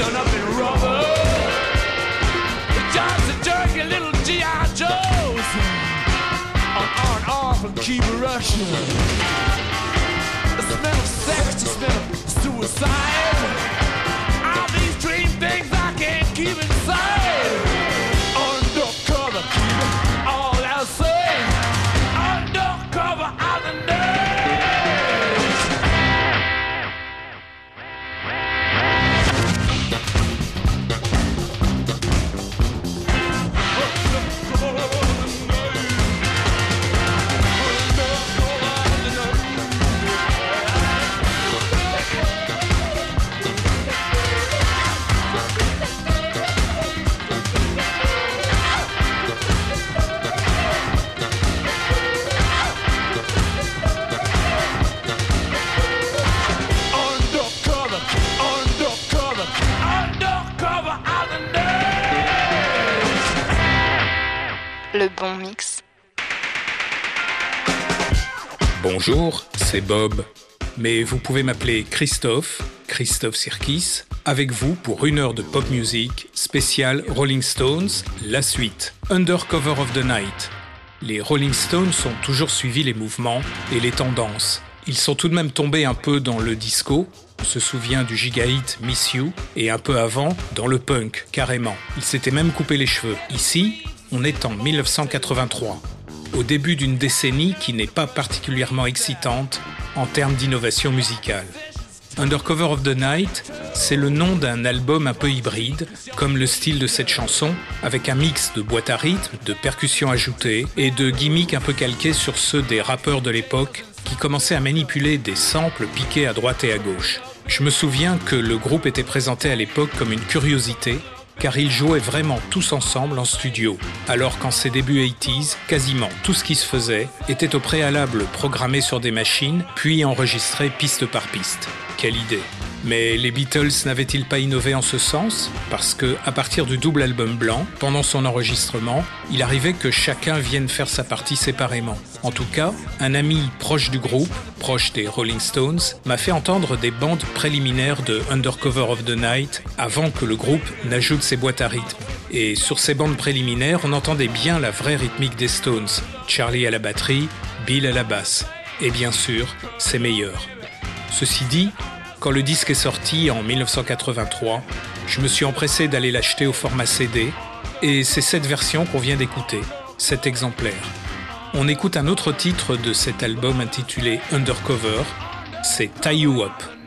done up in rubber. The jobs are dirty little G.I. Joes. On R&R from Cuba, Russia. The smell of sex, the smell of suicide. All these dream things I can't keep inside. le bon mix. Bonjour, c'est Bob. Mais vous pouvez m'appeler Christophe, Christophe Sirkis, avec vous pour une heure de pop music spéciale Rolling Stones, la suite, Undercover of the Night. Les Rolling Stones ont toujours suivi les mouvements et les tendances. Ils sont tout de même tombés un peu dans le disco, on se souvient du giga-hit Miss You, et un peu avant, dans le punk, carrément. Ils s'étaient même coupé les cheveux. Ici, on est en 1983, au début d'une décennie qui n'est pas particulièrement excitante en termes d'innovation musicale. Undercover of the Night, c'est le nom d'un album un peu hybride, comme le style de cette chanson, avec un mix de boîtes à rythme, de percussions ajoutées et de gimmicks un peu calqués sur ceux des rappeurs de l'époque qui commençaient à manipuler des samples piqués à droite et à gauche. Je me souviens que le groupe était présenté à l'époque comme une curiosité car ils jouaient vraiment tous ensemble en studio, alors qu'en ses débuts 80s, quasiment tout ce qui se faisait était au préalable programmé sur des machines, puis enregistré piste par piste. Quelle idée mais les Beatles n'avaient-ils pas innové en ce sens? Parce que, à partir du double album blanc, pendant son enregistrement, il arrivait que chacun vienne faire sa partie séparément. En tout cas, un ami proche du groupe, proche des Rolling Stones, m'a fait entendre des bandes préliminaires de Undercover of the Night avant que le groupe n'ajoute ses boîtes à rythme. Et sur ces bandes préliminaires, on entendait bien la vraie rythmique des Stones. Charlie à la batterie, Bill à la basse. Et bien sûr, c'est meilleur. Ceci dit, quand le disque est sorti en 1983, je me suis empressé d'aller l'acheter au format CD, et c'est cette version qu'on vient d'écouter, cet exemplaire. On écoute un autre titre de cet album intitulé Undercover, c'est Tie You Up.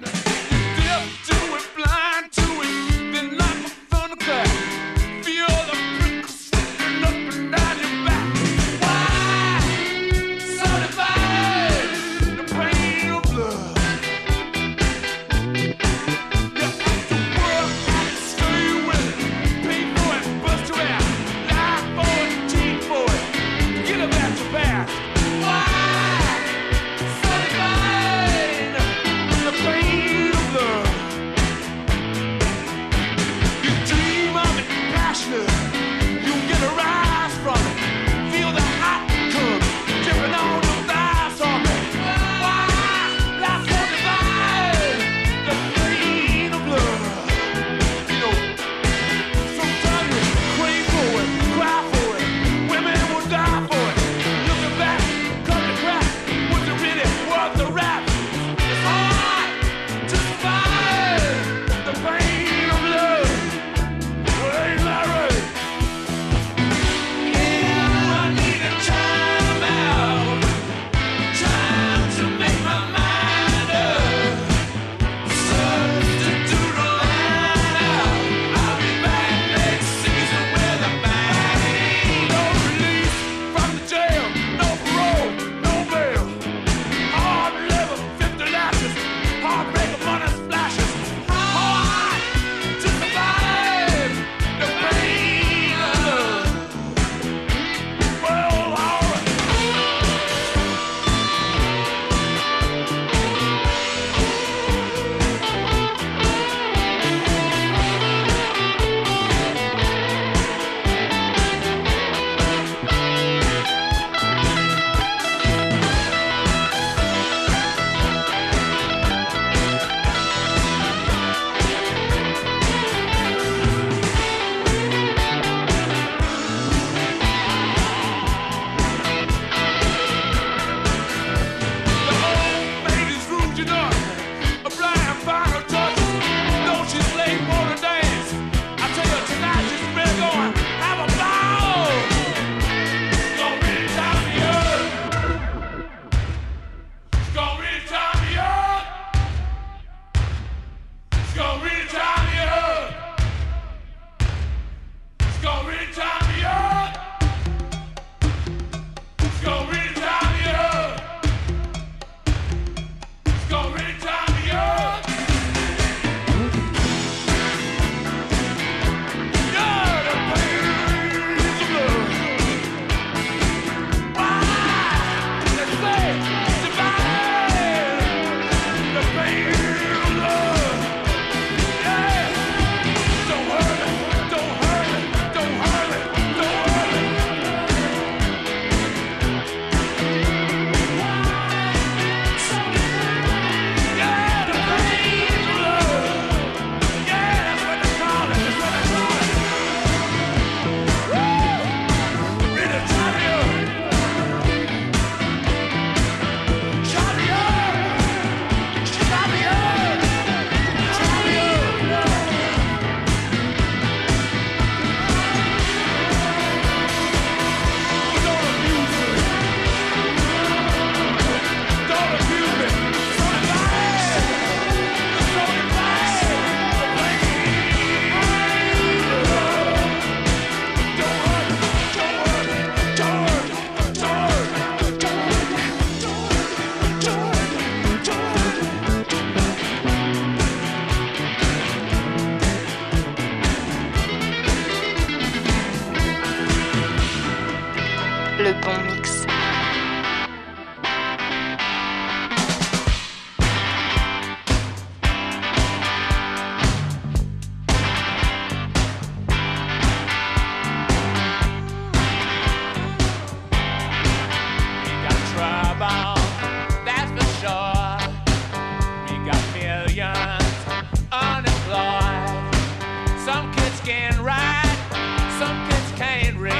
train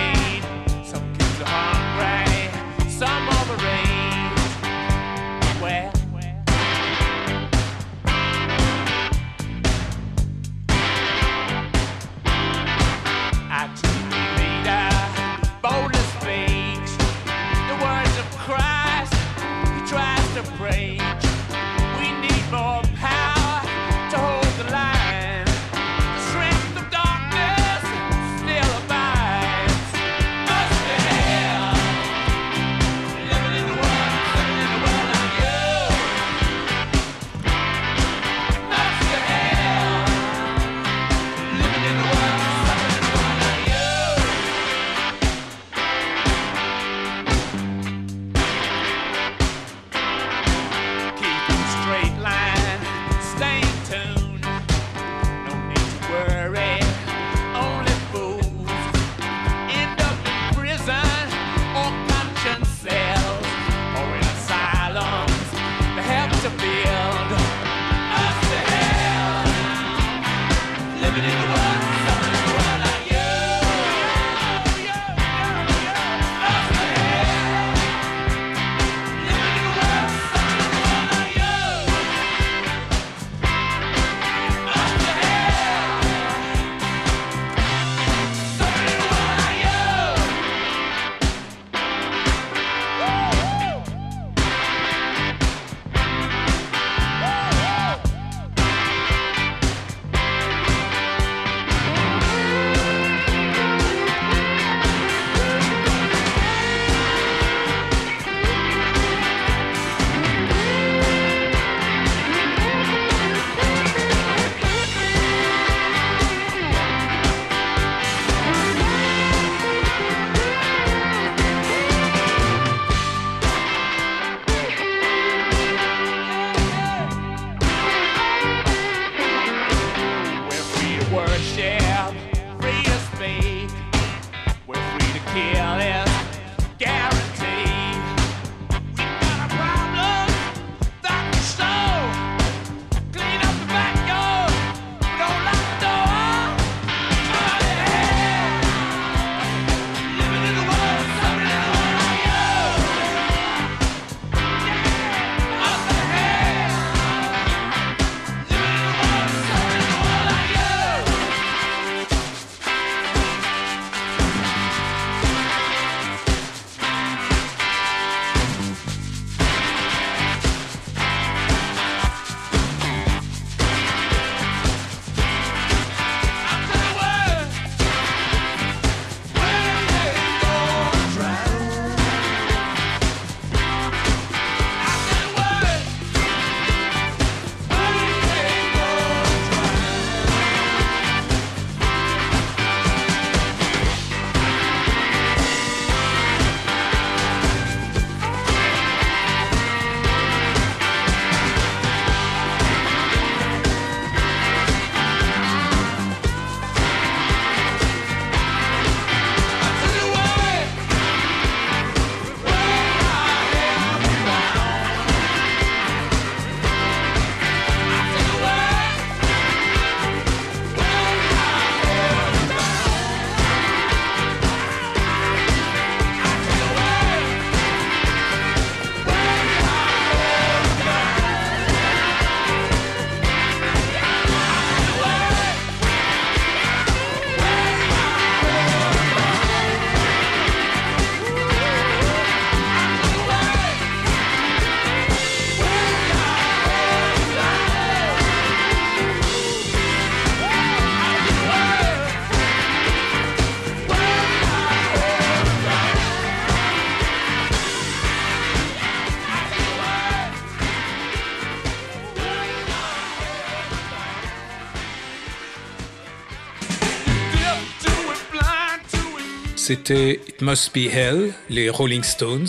C'était It Must Be Hell, les Rolling Stones,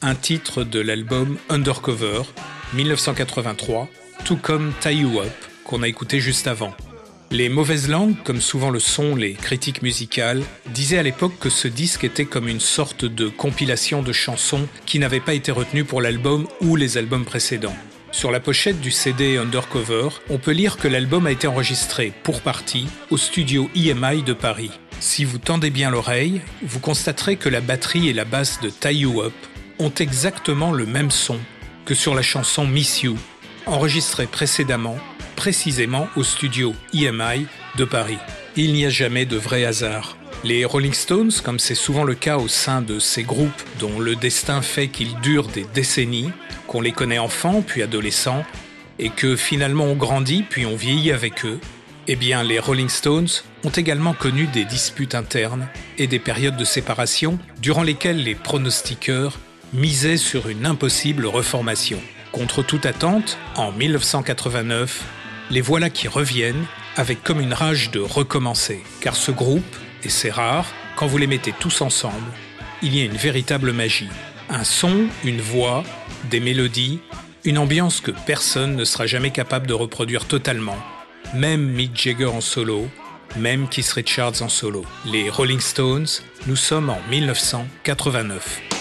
un titre de l'album Undercover 1983, tout comme Tie You Up qu'on a écouté juste avant. Les mauvaises langues, comme souvent le sont les critiques musicales, disaient à l'époque que ce disque était comme une sorte de compilation de chansons qui n'avaient pas été retenues pour l'album ou les albums précédents. Sur la pochette du CD Undercover, on peut lire que l'album a été enregistré, pour partie, au studio EMI de Paris. Si vous tendez bien l'oreille, vous constaterez que la batterie et la basse de Tie You Up ont exactement le même son que sur la chanson Miss You, enregistrée précédemment, précisément au studio EMI de Paris. Il n'y a jamais de vrai hasard. Les Rolling Stones, comme c'est souvent le cas au sein de ces groupes dont le destin fait qu'ils durent des décennies, qu'on les connaît enfants puis adolescents, et que finalement on grandit puis on vieillit avec eux, eh bien, les Rolling Stones ont également connu des disputes internes et des périodes de séparation durant lesquelles les pronostiqueurs misaient sur une impossible reformation. Contre toute attente, en 1989, les voilà qui reviennent avec comme une rage de recommencer. Car ce groupe, et c'est rare, quand vous les mettez tous ensemble, il y a une véritable magie. Un son, une voix, des mélodies, une ambiance que personne ne sera jamais capable de reproduire totalement même Mick Jagger en solo, même Keith Richards en solo. Les Rolling Stones, nous sommes en 1989.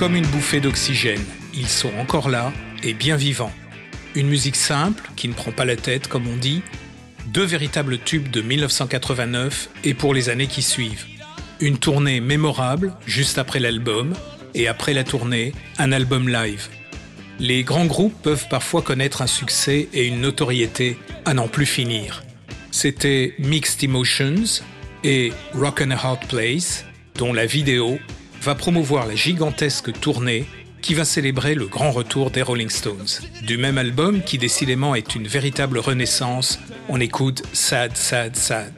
Comme une bouffée d'oxygène. Ils sont encore là et bien vivants. Une musique simple, qui ne prend pas la tête comme on dit, deux véritables tubes de 1989 et pour les années qui suivent. Une tournée mémorable juste après l'album et après la tournée, un album live. Les grands groupes peuvent parfois connaître un succès et une notoriété à n'en plus finir. C'était Mixed Emotions et Rock a Hard Place, dont la vidéo va promouvoir la gigantesque tournée qui va célébrer le grand retour des Rolling Stones. Du même album qui décidément est une véritable renaissance, on écoute Sad, Sad, Sad.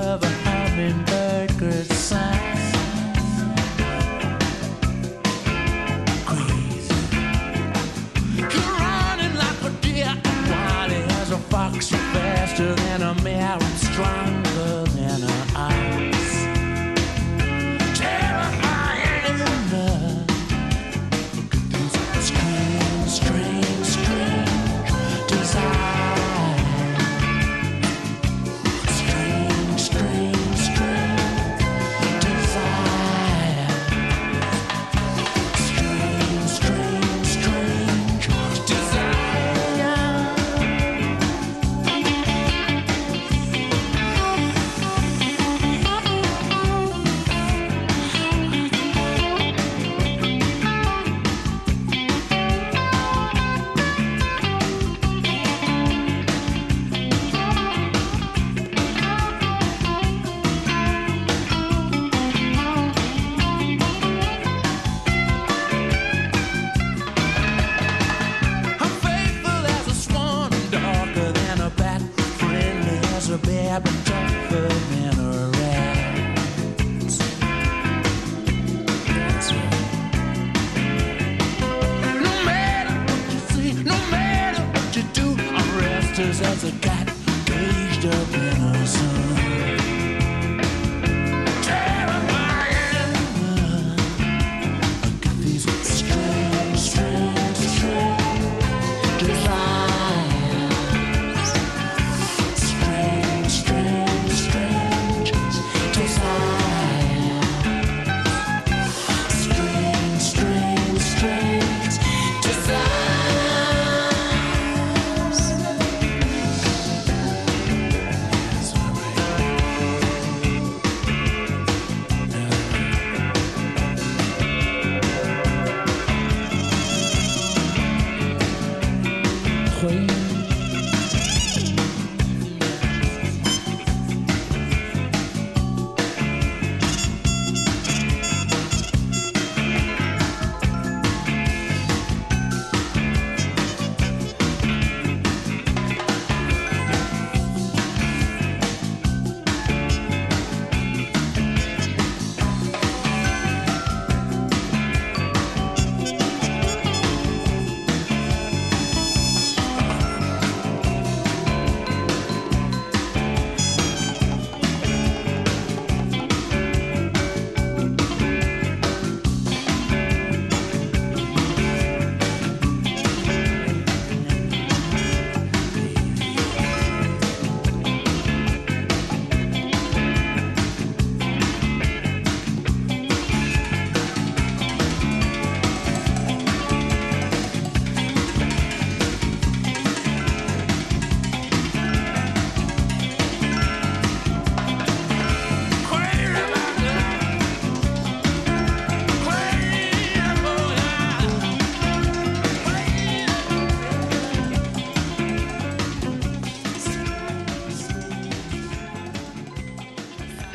of a hummingbird could sigh. Running like a deer, as a fox, faster than a mare, and strong.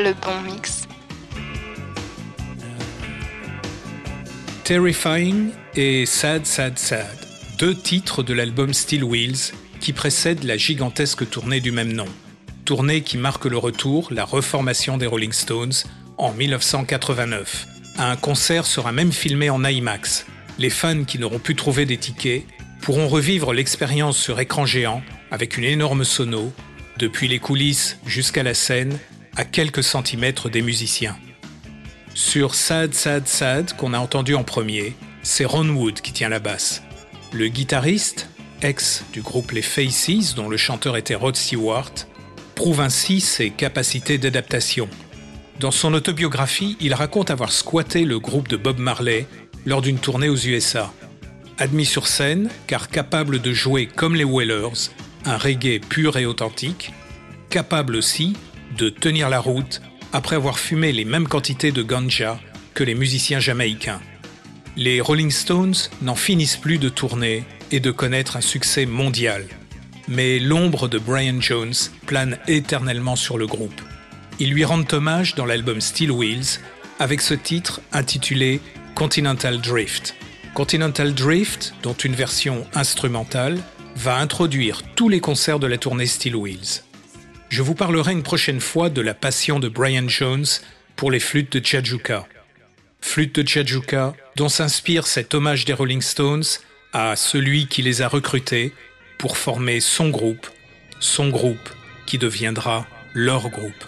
Le bon mix. Terrifying et Sad Sad Sad, deux titres de l'album Steel Wheels qui précèdent la gigantesque tournée du même nom. Tournée qui marque le retour, la reformation des Rolling Stones en 1989. Un concert sera même filmé en IMAX. Les fans qui n'auront pu trouver des tickets pourront revivre l'expérience sur écran géant avec une énorme sono, depuis les coulisses jusqu'à la scène, à quelques centimètres des musiciens. Sur Sad Sad Sad, qu'on a entendu en premier, c'est Ron Wood qui tient la basse. Le guitariste, ex du groupe Les Faces, dont le chanteur était Rod Stewart, prouve ainsi ses capacités d'adaptation. Dans son autobiographie, il raconte avoir squatté le groupe de Bob Marley lors d'une tournée aux USA. Admis sur scène, car capable de jouer comme les Whalers, un reggae pur et authentique, capable aussi de tenir la route après avoir fumé les mêmes quantités de ganja que les musiciens jamaïcains. Les Rolling Stones n'en finissent plus de tourner et de connaître un succès mondial. Mais l'ombre de Brian Jones plane éternellement sur le groupe. Ils lui rendent hommage dans l'album Steel Wheels avec ce titre intitulé Continental Drift. Continental Drift, dont une version instrumentale, va introduire tous les concerts de la tournée Steel Wheels je vous parlerai une prochaine fois de la passion de Brian Jones pour les flûtes de Chajuka. Flûtes de Chajuka dont s'inspire cet hommage des Rolling Stones à celui qui les a recrutés pour former son groupe, son groupe qui deviendra leur groupe.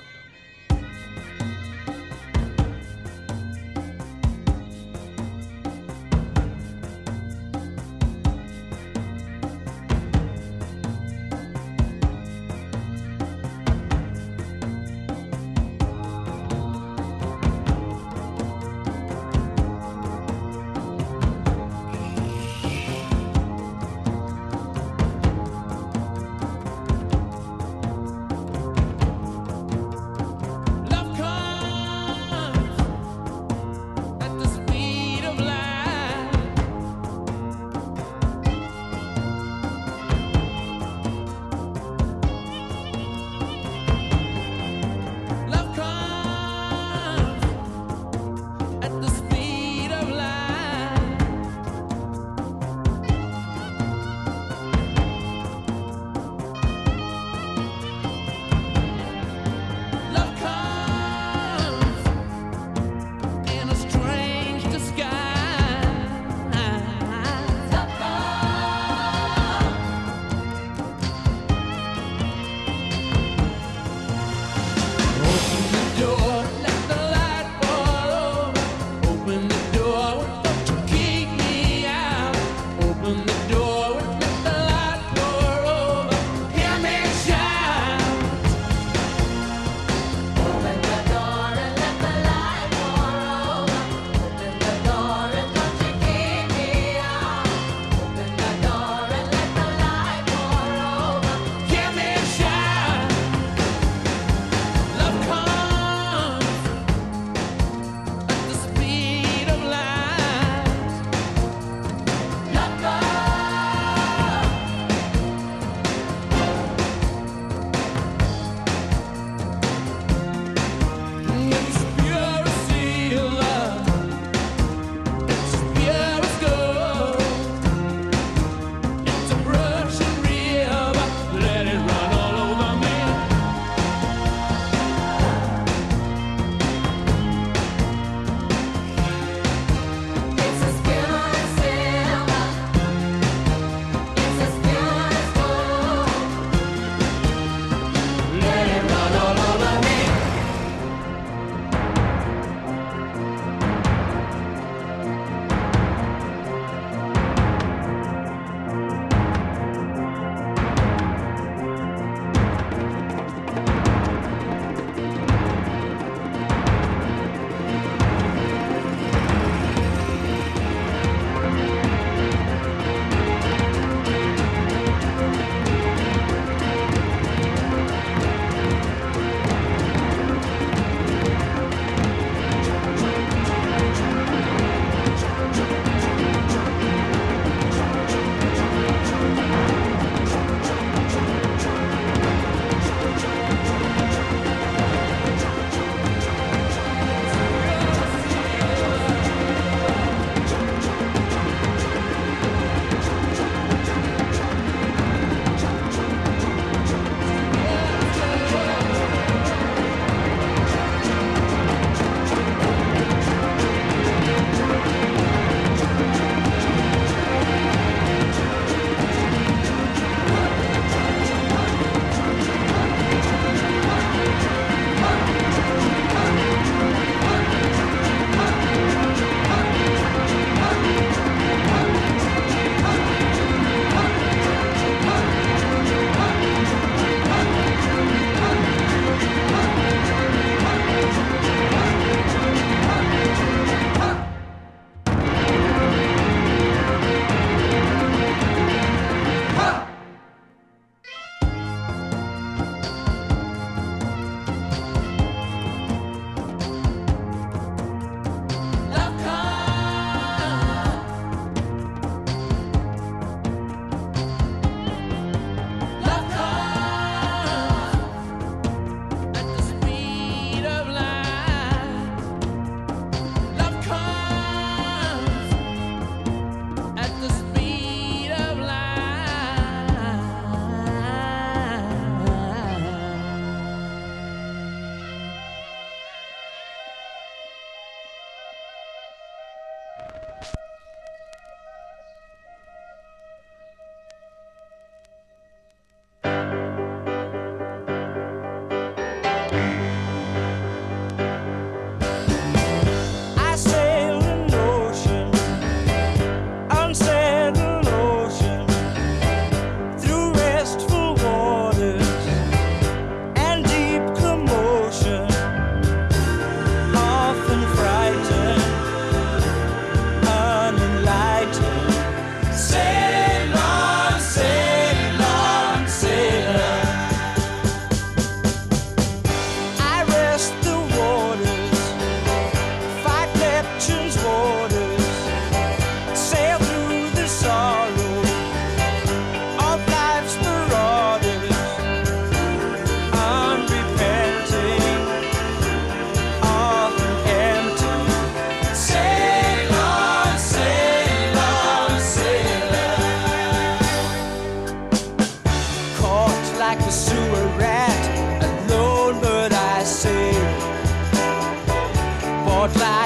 Hard like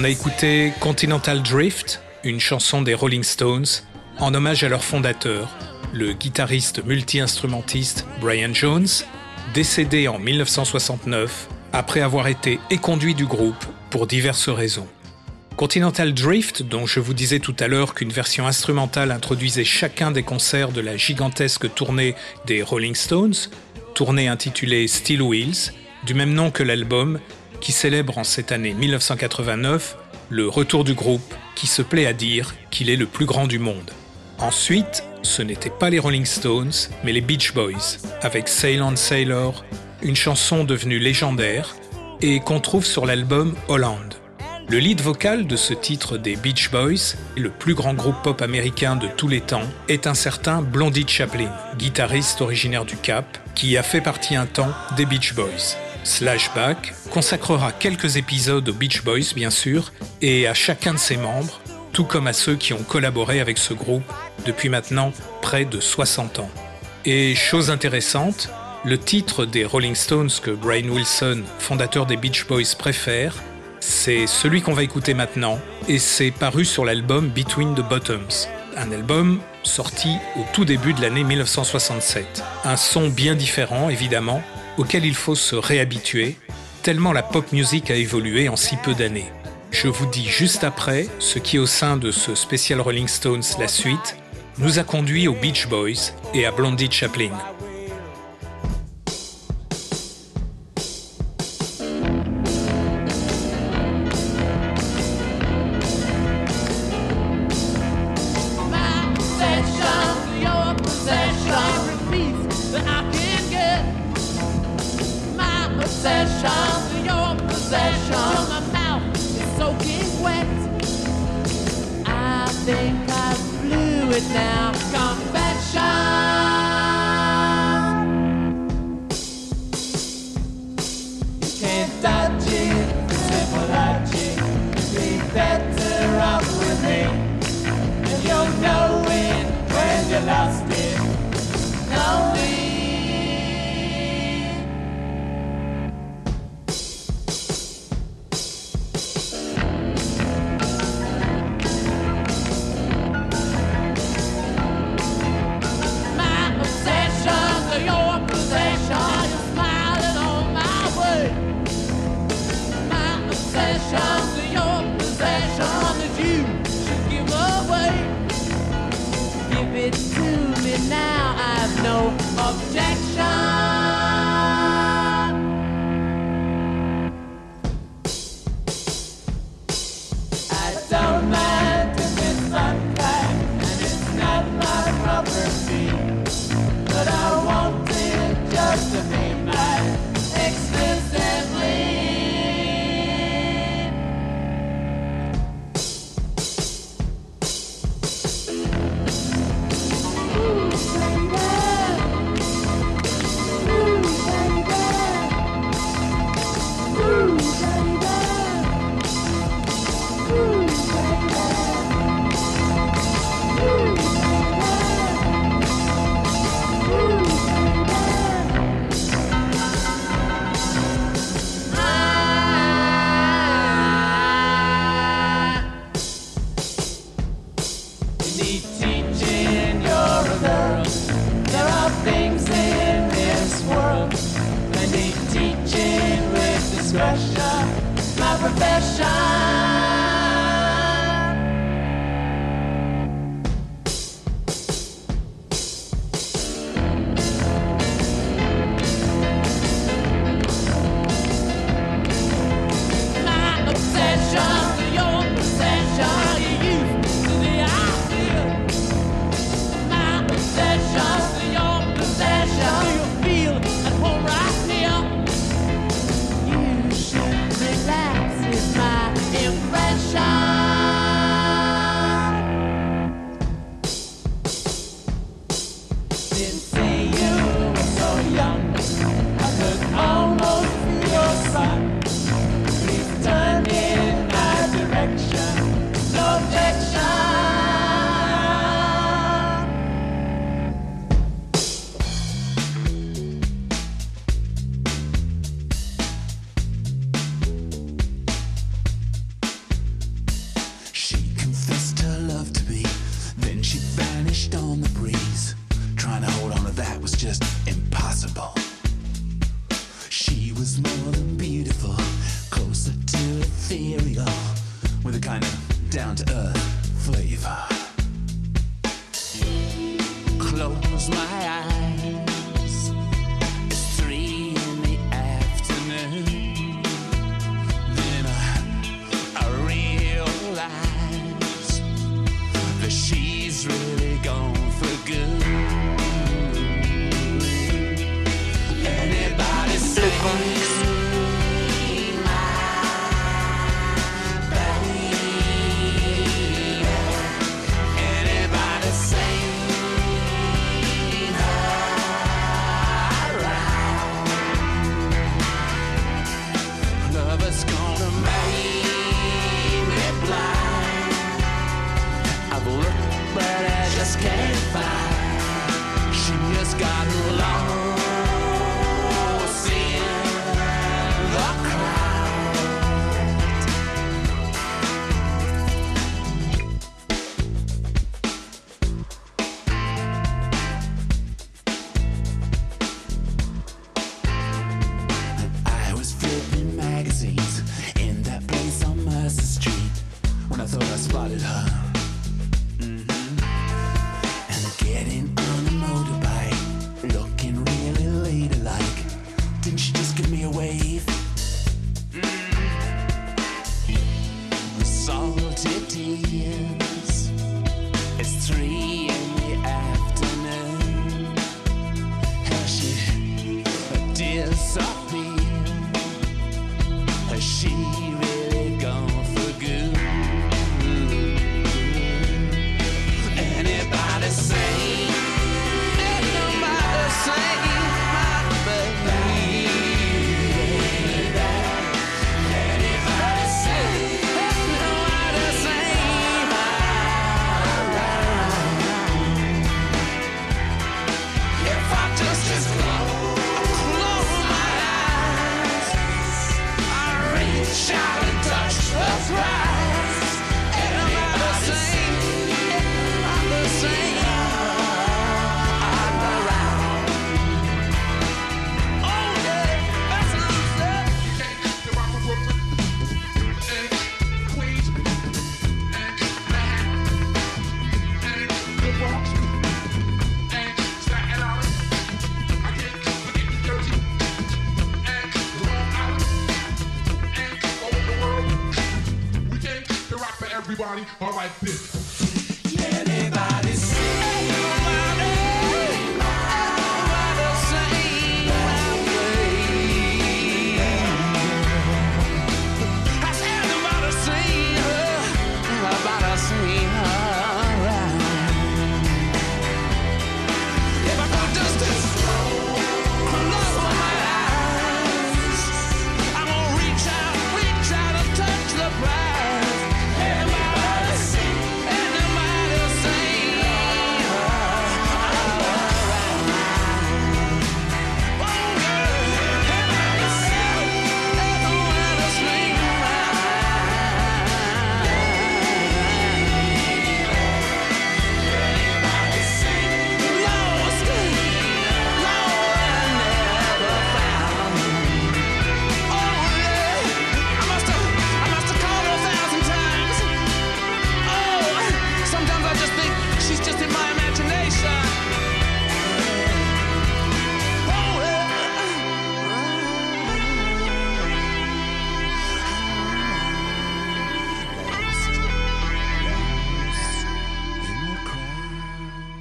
On a écouté Continental Drift, une chanson des Rolling Stones, en hommage à leur fondateur, le guitariste multi-instrumentiste Brian Jones, décédé en 1969 après avoir été éconduit du groupe pour diverses raisons. Continental Drift, dont je vous disais tout à l'heure qu'une version instrumentale introduisait chacun des concerts de la gigantesque tournée des Rolling Stones, tournée intitulée Steel Wheels, du même nom que l'album, qui célèbre en cette année 1989 le retour du groupe qui se plaît à dire qu'il est le plus grand du monde. Ensuite, ce n'étaient pas les Rolling Stones, mais les Beach Boys, avec Sail on Sailor, une chanson devenue légendaire et qu'on trouve sur l'album Holland. Le lead vocal de ce titre des Beach Boys, le plus grand groupe pop américain de tous les temps, est un certain Blondie Chaplin, guitariste originaire du Cap, qui a fait partie un temps des Beach Boys. Slashback consacrera quelques épisodes aux Beach Boys, bien sûr, et à chacun de ses membres, tout comme à ceux qui ont collaboré avec ce groupe depuis maintenant près de 60 ans. Et chose intéressante, le titre des Rolling Stones que Brian Wilson, fondateur des Beach Boys, préfère, c'est celui qu'on va écouter maintenant, et c'est paru sur l'album Between the Bottoms, un album sorti au tout début de l'année 1967. Un son bien différent, évidemment, auquel il faut se réhabituer, tellement la pop music a évolué en si peu d'années. Je vous dis juste après ce qui, au sein de ce spécial Rolling Stones, la suite, nous a conduit aux Beach Boys et à Blondie Chaplin.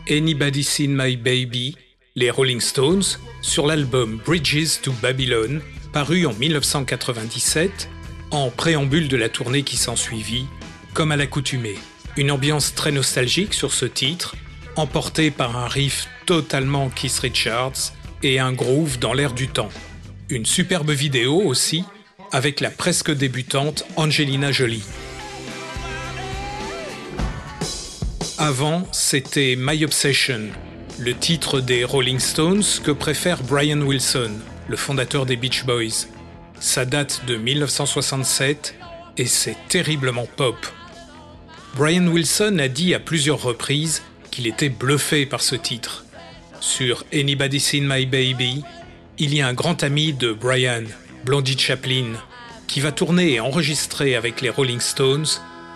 Anybody Seen My Baby, les Rolling Stones, sur l'album Bridges to Babylon, paru en 1997, en préambule de la tournée qui s'ensuivit, comme à l'accoutumée. Une ambiance très nostalgique sur ce titre, emporté par un riff totalement Keith Richards et un groove dans l'air du temps. Une superbe vidéo aussi, avec la presque débutante Angelina Jolie. Avant, c'était My Obsession, le titre des Rolling Stones que préfère Brian Wilson, le fondateur des Beach Boys. Ça date de 1967 et c'est terriblement pop. Brian Wilson a dit à plusieurs reprises qu'il était bluffé par ce titre. Sur Anybody Seen My Baby, il y a un grand ami de Brian, Blondie Chaplin, qui va tourner et enregistrer avec les Rolling Stones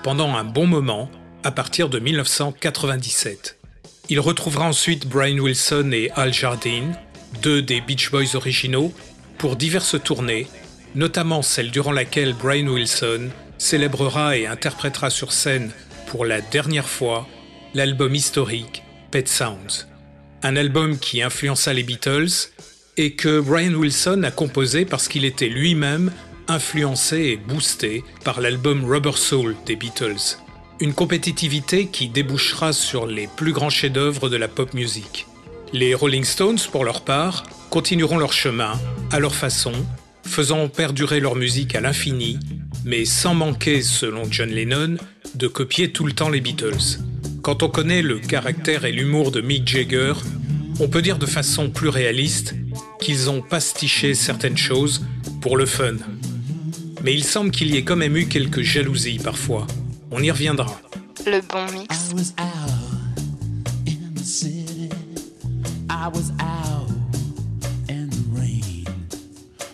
pendant un bon moment à partir de 1997. Il retrouvera ensuite Brian Wilson et Al Jardine, deux des Beach Boys originaux, pour diverses tournées, notamment celle durant laquelle Brian Wilson célébrera et interprétera sur scène pour la dernière fois l'album historique Pet Sounds. Un album qui influença les Beatles et que Brian Wilson a composé parce qu'il était lui-même influencé et boosté par l'album Rubber Soul des Beatles. Une compétitivité qui débouchera sur les plus grands chefs-d'œuvre de la pop music. Les Rolling Stones, pour leur part, continueront leur chemin, à leur façon, faisant perdurer leur musique à l'infini, mais sans manquer, selon John Lennon, de copier tout le temps les Beatles. Quand on connaît le caractère et l'humour de Mick Jagger, on peut dire de façon plus réaliste qu'ils ont pastiché certaines choses pour le fun. Mais il semble qu'il y ait quand même eu quelques jalousies parfois. On y reviendra. Le bon mix. I was out in the city. I was out in the rain.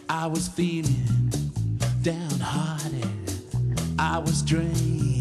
I was feeling downhearted. I was drinking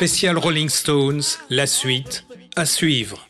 Spécial Rolling Stones, la suite, à suivre.